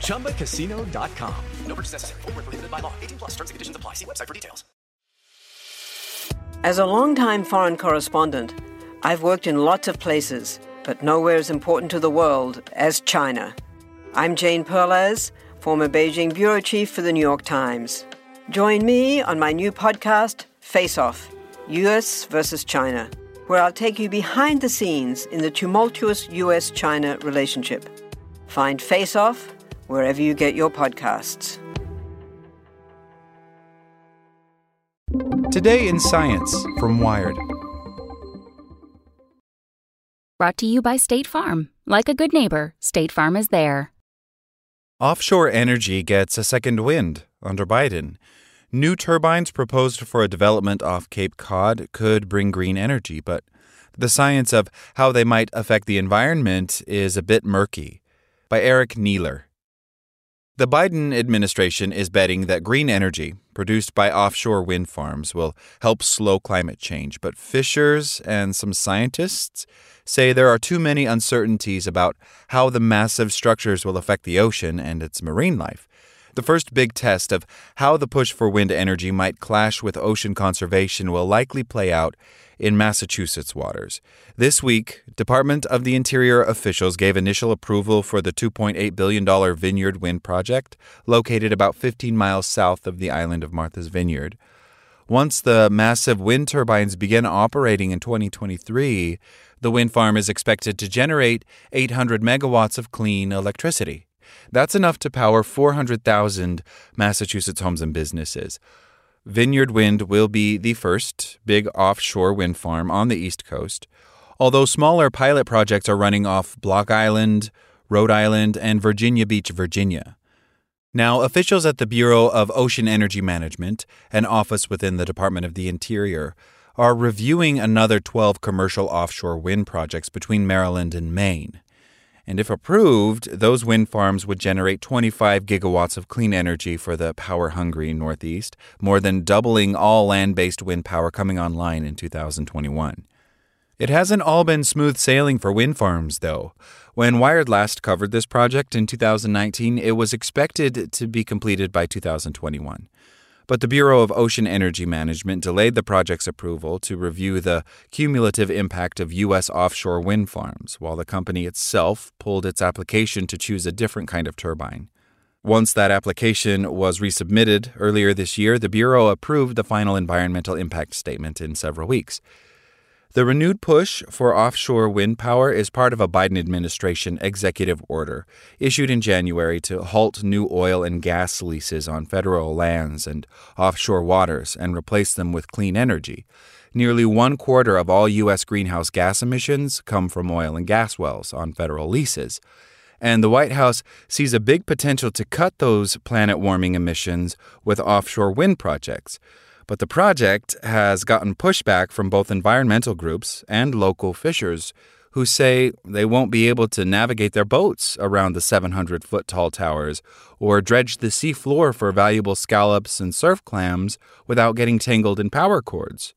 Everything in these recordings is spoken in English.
ChumbaCasino.com. No purchase necessary. Full prohibited by law. 18 plus terms and conditions apply. See website for details. As a longtime foreign correspondent, I've worked in lots of places, but nowhere as important to the world as China. I'm Jane Perlez, former Beijing bureau chief for the New York Times. Join me on my new podcast, Face Off US versus China, where I'll take you behind the scenes in the tumultuous US China relationship. Find Face Off wherever you get your podcasts. Today in Science from Wired. Brought to you by State Farm. Like a good neighbor, State Farm is there. Offshore energy gets a second wind under Biden. New turbines proposed for a development off Cape Cod could bring green energy, but the science of how they might affect the environment is a bit murky. By Eric Niiler. The Biden administration is betting that green energy produced by offshore wind farms will help slow climate change, but fishers and some scientists say there are too many uncertainties about how the massive structures will affect the ocean and its marine life. The first big test of how the push for wind energy might clash with ocean conservation will likely play out in Massachusetts waters. This week, Department of the Interior officials gave initial approval for the $2.8 billion Vineyard Wind project, located about 15 miles south of the island of Martha's Vineyard. Once the massive wind turbines begin operating in 2023, the wind farm is expected to generate 800 megawatts of clean electricity. That's enough to power 400,000 Massachusetts homes and businesses. Vineyard Wind will be the first big offshore wind farm on the East Coast, although smaller pilot projects are running off Block Island, Rhode Island, and Virginia Beach, Virginia. Now, officials at the Bureau of Ocean Energy Management, an office within the Department of the Interior, are reviewing another 12 commercial offshore wind projects between Maryland and Maine. And if approved, those wind farms would generate 25 gigawatts of clean energy for the power hungry Northeast, more than doubling all land based wind power coming online in 2021. It hasn't all been smooth sailing for wind farms, though. When Wired last covered this project in 2019, it was expected to be completed by 2021 but the Bureau of Ocean Energy Management delayed the project's approval to review the cumulative impact of U.S. offshore wind farms, while the company itself pulled its application to choose a different kind of turbine. Once that application was resubmitted earlier this year, the Bureau approved the final environmental impact statement in several weeks. The renewed push for offshore wind power is part of a Biden administration executive order issued in January to halt new oil and gas leases on federal lands and offshore waters and replace them with clean energy. Nearly one quarter of all U.S. greenhouse gas emissions come from oil and gas wells on federal leases. And the White House sees a big potential to cut those planet warming emissions with offshore wind projects. But the project has gotten pushback from both environmental groups and local fishers who say they won't be able to navigate their boats around the 700 foot tall towers or dredge the sea floor for valuable scallops and surf clams without getting tangled in power cords.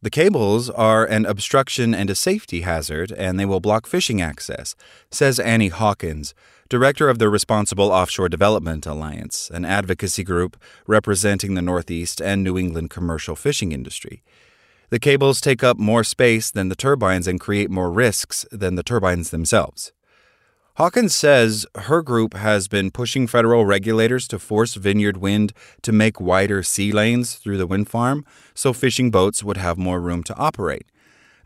The cables are an obstruction and a safety hazard, and they will block fishing access, says Annie Hawkins, director of the Responsible Offshore Development Alliance, an advocacy group representing the Northeast and New England commercial fishing industry. The cables take up more space than the turbines and create more risks than the turbines themselves. Hawkins says her group has been pushing federal regulators to force Vineyard Wind to make wider sea lanes through the wind farm so fishing boats would have more room to operate.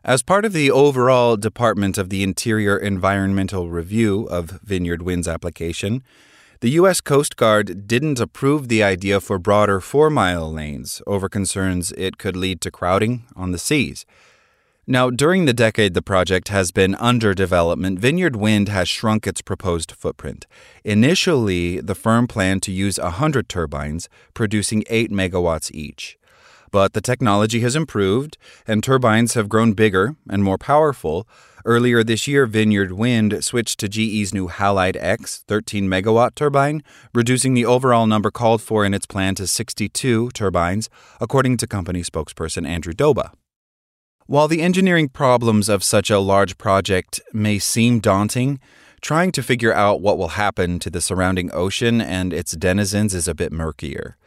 As part of the overall Department of the Interior environmental review of Vineyard Wind's application, the U.S. Coast Guard didn't approve the idea for broader four mile lanes over concerns it could lead to crowding on the seas. Now, during the decade the project has been under development, Vineyard Wind has shrunk its proposed footprint. Initially, the firm planned to use 100 turbines, producing 8 megawatts each. But the technology has improved, and turbines have grown bigger and more powerful. Earlier this year, Vineyard Wind switched to GE's new Haliade-X 13 megawatt turbine, reducing the overall number called for in its plan to 62 turbines, according to company spokesperson Andrew Doba. While the engineering problems of such a large project may seem daunting, trying to figure out what will happen to the surrounding ocean and its denizens is a bit murkier.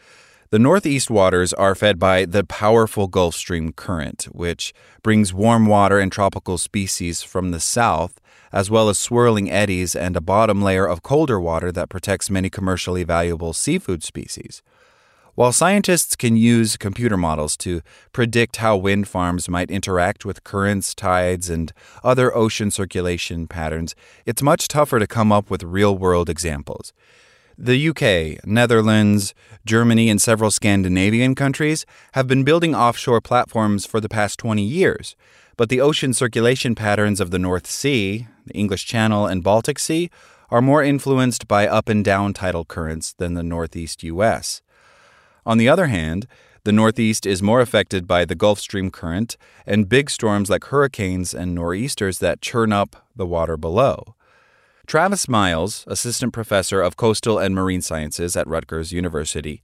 The northeast waters are fed by the powerful Gulf Stream current, which brings warm water and tropical species from the south, as well as swirling eddies and a bottom layer of colder water that protects many commercially valuable seafood species. While scientists can use computer models to predict how wind farms might interact with currents, tides, and other ocean circulation patterns, it's much tougher to come up with real world examples. The UK, Netherlands, Germany, and several Scandinavian countries have been building offshore platforms for the past 20 years, but the ocean circulation patterns of the North Sea, the English Channel, and Baltic Sea are more influenced by up and down tidal currents than the Northeast US. On the other hand, the Northeast is more affected by the Gulf Stream current and big storms like hurricanes and nor'easters that churn up the water below. Travis Miles, assistant professor of coastal and marine sciences at Rutgers University,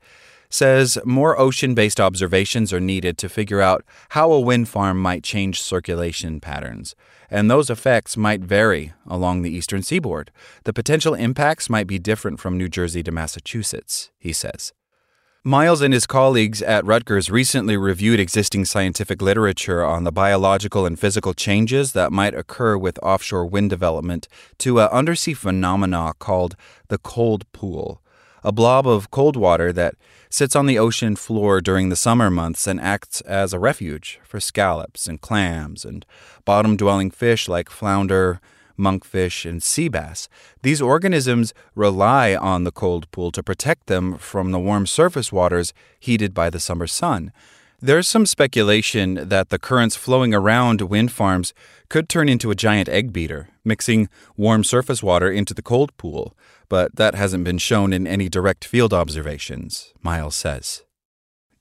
says more ocean based observations are needed to figure out how a wind farm might change circulation patterns, and those effects might vary along the eastern seaboard. The potential impacts might be different from New Jersey to Massachusetts, he says. Miles and his colleagues at Rutgers recently reviewed existing scientific literature on the biological and physical changes that might occur with offshore wind development to an undersea phenomena called the cold pool, a blob of cold water that sits on the ocean floor during the summer months and acts as a refuge for scallops and clams and bottom dwelling fish like flounder, monkfish, and sea bass. These organisms rely on the cold pool to protect them from the warm surface waters heated by the summer sun. There's some speculation that the currents flowing around wind farms could turn into a giant egg beater, mixing warm surface water into the cold pool, but that hasn't been shown in any direct field observations, Miles says.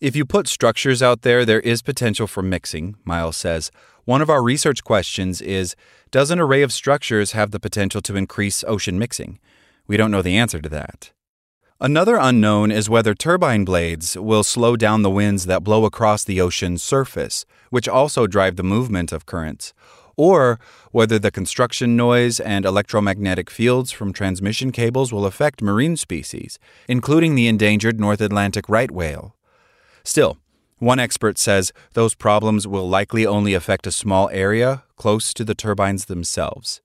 If you put structures out there, there is potential for mixing, Miles says. One of our research questions is Does an array of structures have the potential to increase ocean mixing? We don't know the answer to that. Another unknown is whether turbine blades will slow down the winds that blow across the ocean's surface, which also drive the movement of currents, or whether the construction noise and electromagnetic fields from transmission cables will affect marine species, including the endangered North Atlantic right whale. Still, one expert says those problems will likely only affect a small area close to the turbines themselves.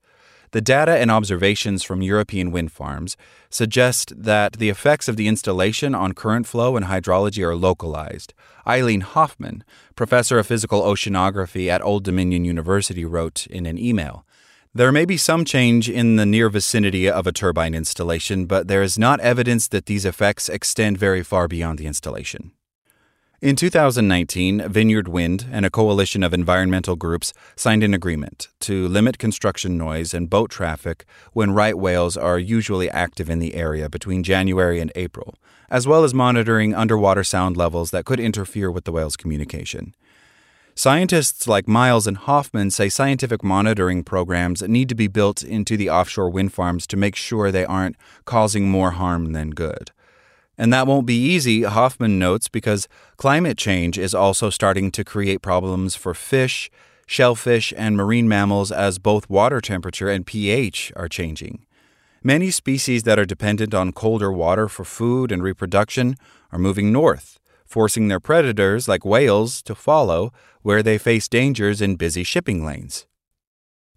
The data and observations from European wind farms suggest that the effects of the installation on current flow and hydrology are localized. Eileen Hofmann, professor of physical oceanography at Old Dominion University, wrote in an email There may be some change in the near vicinity of a turbine installation, but there is not evidence that these effects extend very far beyond the installation. In 2019, Vineyard Wind and a coalition of environmental groups signed an agreement to limit construction noise and boat traffic when right whales are usually active in the area between January and April, as well as monitoring underwater sound levels that could interfere with the whale's communication. Scientists like Miles and Hofmann say scientific monitoring programs need to be built into the offshore wind farms to make sure they aren't causing more harm than good. And that won't be easy, Hofmann notes, because climate change is also starting to create problems for fish, shellfish, and marine mammals as both water temperature and pH are changing. Many species that are dependent on colder water for food and reproduction are moving north, forcing their predators, like whales, to follow where they face dangers in busy shipping lanes.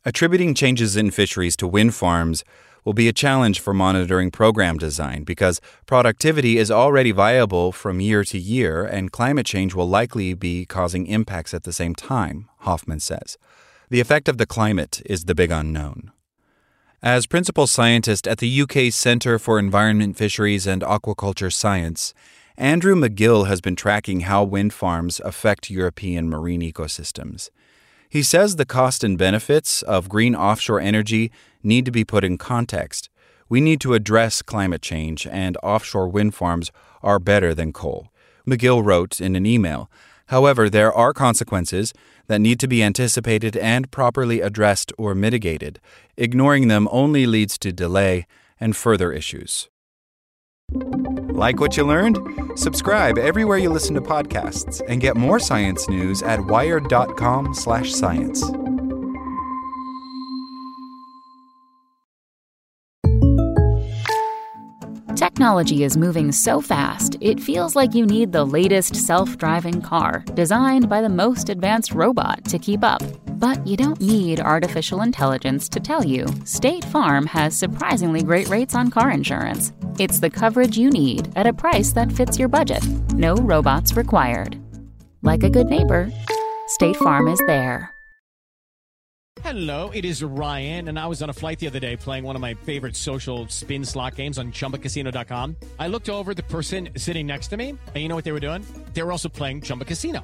Attributing changes in fisheries to wind farms will be a challenge for monitoring program design because productivity is already viable from year to year and climate change will likely be causing impacts at the same time, Hofmann says. The effect of the climate is the big unknown. As principal scientist at the UK Centre for Environment, Fisheries and Aquaculture Science, Andrew McGill has been tracking how wind farms affect European marine ecosystems. He says the cost and benefits of green offshore energy need to be put in context. We need to address climate change, and offshore wind farms are better than coal. McGill wrote in an email However, there are consequences that need to be anticipated and properly addressed or mitigated. Ignoring them only leads to delay and further issues. Like what you learned? Subscribe everywhere you listen to podcasts and get more science news at wired.com/science. Technology is moving so fast, it feels like you need the latest self driving car designed by the most advanced robot to keep up. But you don't need artificial intelligence to tell you State Farm has surprisingly great rates on car insurance. It's the coverage you need at a price that fits your budget. No robots required. Like a good neighbor, State Farm is there. Hello, it is Ryan, and I was on a flight the other day playing one of my favorite social spin slot games on chumbacasino.com. I looked over the person sitting next to me, and you know what they were doing? They were also playing Chumba Casino.